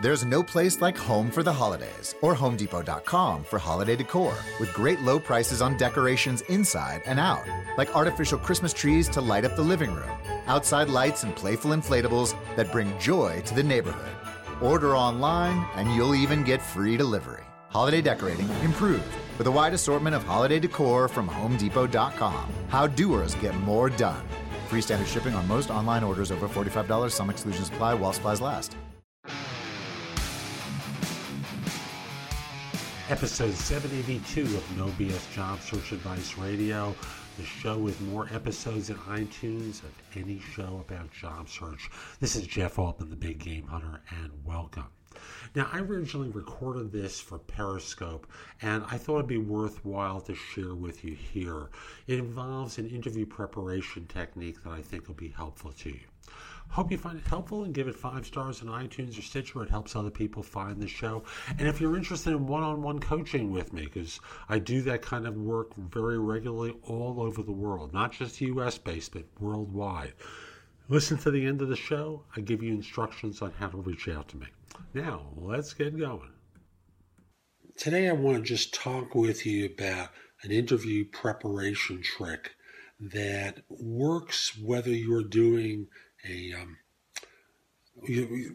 There's no place like home for the holidays or HomeDepot.com for holiday decor with great low prices on decorations inside and out, like artificial Christmas trees to light up the living room, outside lights and playful inflatables that bring joy to the neighborhood. Order online and you'll even get free delivery. Holiday decorating improved with a wide assortment of holiday decor from HomeDepot.com. How doers get more done. Free standard shipping on most online orders over $45. Some exclusions apply while supplies last. Episode 782 of No BS Job Search Advice Radio, the show with more episodes in iTunes of any show about job search. This is Jeff Altman, the Big Game Hunter, and welcome. Now, I originally recorded this for Periscope, and I thought it'd be worthwhile to share with you here. It involves an interview preparation technique that I think will be helpful to you. Hope you find it helpful and give it five stars on iTunes or Stitcher. It helps other people find the show. And if you're interested in one on one coaching with me, because I do that kind of work very regularly all over the world, not just US based, but worldwide. Listen to the end of the show. I give you instructions on how to reach out to me. Now, let's get going. Today, I want to just talk with you about an interview preparation trick that works whether you're doing a um,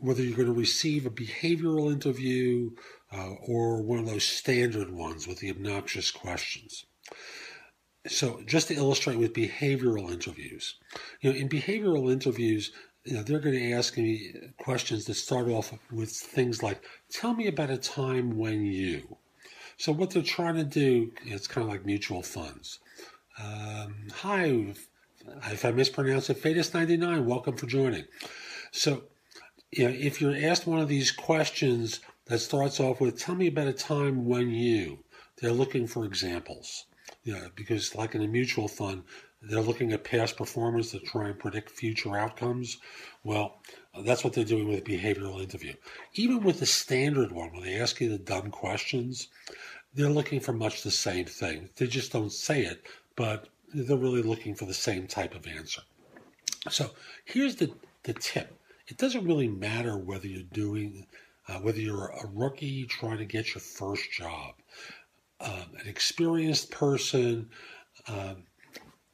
whether you're going to receive a behavioral interview uh, or one of those standard ones with the obnoxious questions. So, just to illustrate with behavioral interviews, you know, in behavioral interviews, you know, they're going to ask me questions that start off with things like, "Tell me about a time when you." So, what they're trying to do, it's kind of like mutual funds. Um, hi, if I mispronounce it, Fadus99, welcome for joining. So, you know, if you're asked one of these questions that starts off with, tell me about a time when you, they're looking for examples. You know, because like in a mutual fund, they're looking at past performance to try and predict future outcomes. Well, that's what they're doing with a behavioral interview. Even with the standard one, when they ask you the dumb questions, they're looking for much the same thing. They just don't say it, but they're really looking for the same type of answer. So here's the, the tip. It doesn't really matter whether you're doing, uh, whether you're a rookie trying to get your first job, um, an experienced person, um,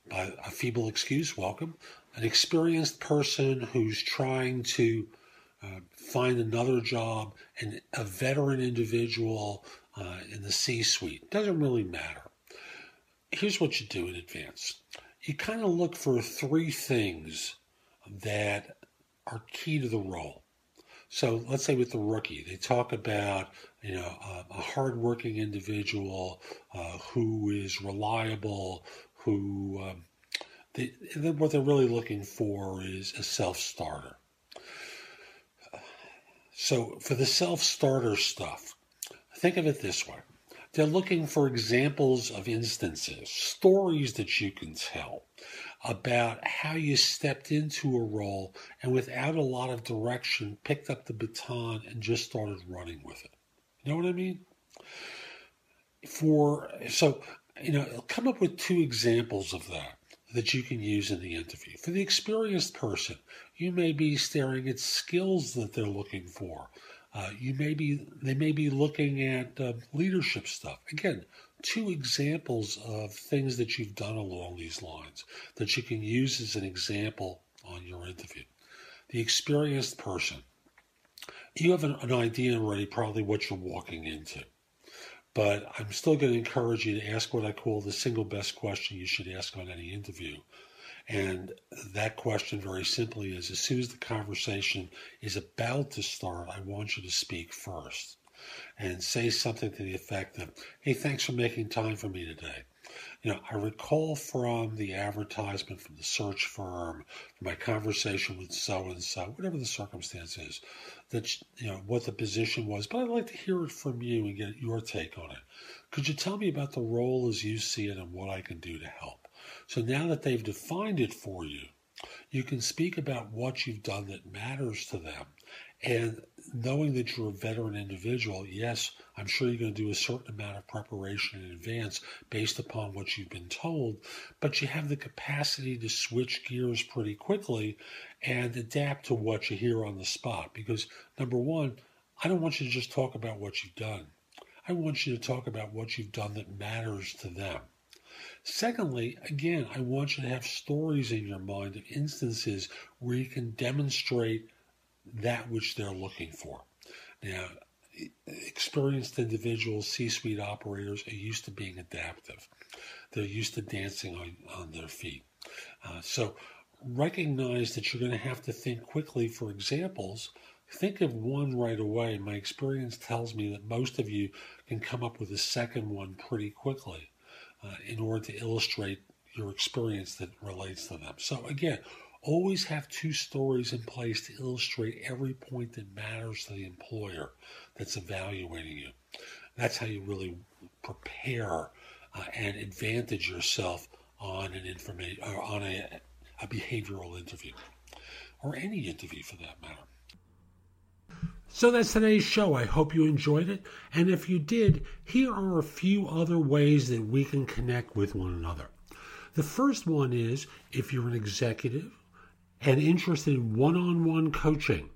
by a feeble excuse, welcome, an experienced person who's trying to uh, find another job, and a veteran individual uh, in the C suite. Doesn't really matter here's what you do in advance you kind of look for three things that are key to the role. So let's say with the rookie, they talk about you know a, a hardworking individual uh, who is reliable, who um, they, what they're really looking for is a self starter. So for the self starter stuff, think of it this way: they're looking for examples of instances, stories that you can tell about how you stepped into a role and without a lot of direction picked up the baton and just started running with it. You know what I mean? For so you know, come up with two examples of that that you can use in the interview. For the experienced person, you may be staring at skills that they're looking for uh, you may be they may be looking at uh, leadership stuff. Again, two examples of things that you've done along these lines that you can use as an example on your interview. The experienced person, you have an, an idea already, probably what you're walking into. But I'm still going to encourage you to ask what I call the single best question you should ask on any interview. And that question, very simply, is as soon as the conversation is about to start, I want you to speak first and say something to the effect of, Hey, thanks for making time for me today. You know, I recall from the advertisement from the search firm, from my conversation with so and so, whatever the circumstance is, that, you know, what the position was, but I'd like to hear it from you and get your take on it. Could you tell me about the role as you see it and what I can do to help? So now that they've defined it for you, you can speak about what you've done that matters to them. And knowing that you're a veteran individual, yes, I'm sure you're going to do a certain amount of preparation in advance based upon what you've been told, but you have the capacity to switch gears pretty quickly and adapt to what you hear on the spot. Because, number one, I don't want you to just talk about what you've done. I want you to talk about what you've done that matters to them. Secondly, again, I want you to have stories in your mind of instances where you can demonstrate that which they're looking for. Now, experienced individuals, C suite operators, are used to being adaptive. They're used to dancing on, on their feet. Uh, so recognize that you're going to have to think quickly for examples. Think of one right away. My experience tells me that most of you can come up with a second one pretty quickly uh, in order to illustrate your experience that relates to them. So, again, always have two stories in place to illustrate every point that matters to the employer that's evaluating you. That's how you really prepare uh, and advantage yourself on an information or on a, a behavioral interview or any interview for that matter. So that's today's show. I hope you enjoyed it. And if you did, here are a few other ways that we can connect with one another. The first one is if you're an executive and interested in one on one coaching,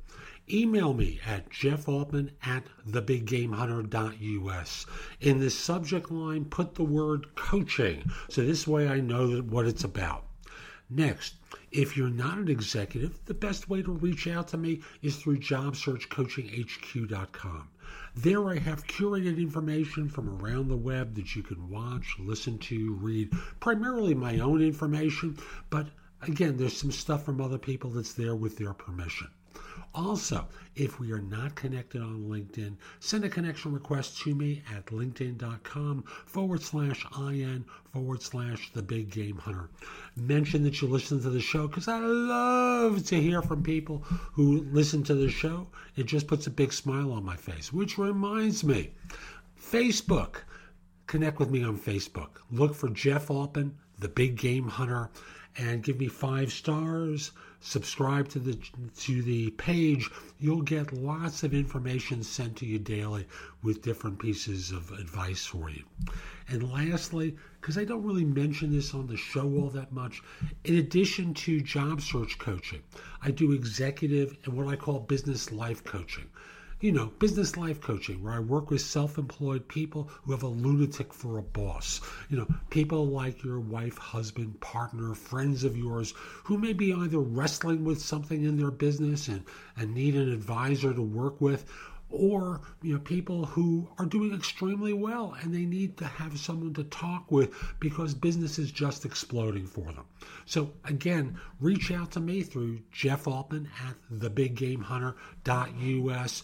email me at jeffaltman at thebiggamehunter.us. In the subject line, put the word coaching so this way I know what it's about. Next, if you're not an executive, the best way to reach out to me is through jobsearchcoachinghq.com. There I have curated information from around the web that you can watch, listen to, read, primarily my own information, but again, there's some stuff from other people that's there with their permission. Also, if we are not connected on LinkedIn, send a connection request to me at linkedin.com forward slash IN forward slash the big game hunter. Mention that you listen to the show because I love to hear from people who listen to the show. It just puts a big smile on my face, which reminds me Facebook. Connect with me on Facebook. Look for Jeff Altman, the big game hunter, and give me five stars. Subscribe to the to the page, you'll get lots of information sent to you daily with different pieces of advice for you. And lastly, because I don't really mention this on the show all that much, in addition to job search coaching, I do executive and what I call business life coaching you know, business life coaching, where I work with self employed people who have a lunatic for a boss. You know, people like your wife, husband, partner, friends of yours who may be either wrestling with something in their business and, and need an advisor to work with, or you know people who are doing extremely well and they need to have someone to talk with because business is just exploding for them. So again reach out to me through jeff altman at thebiggamehunter.us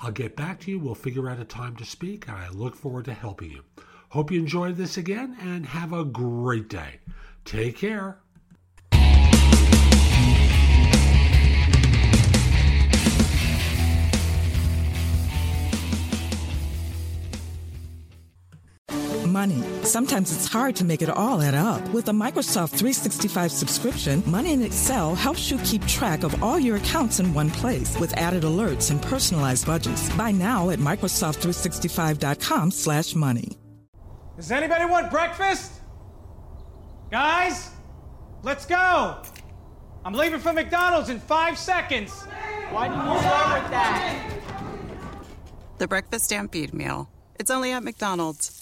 i'll get back to you. We'll figure out a time to speak. I look forward to helping you. Hope you enjoyed this again and have a great day. Take care money. Sometimes it's hard to make it all add up. With a Microsoft 365 subscription, Money in Excel helps you keep track of all your accounts in one place with added alerts and personalized budgets. Buy now at Microsoft365.com slash money. Does anybody want breakfast? Guys, let's go. I'm leaving for McDonald's in five seconds. Why didn't you start with that? The Breakfast Stampede Meal. It's only at McDonald's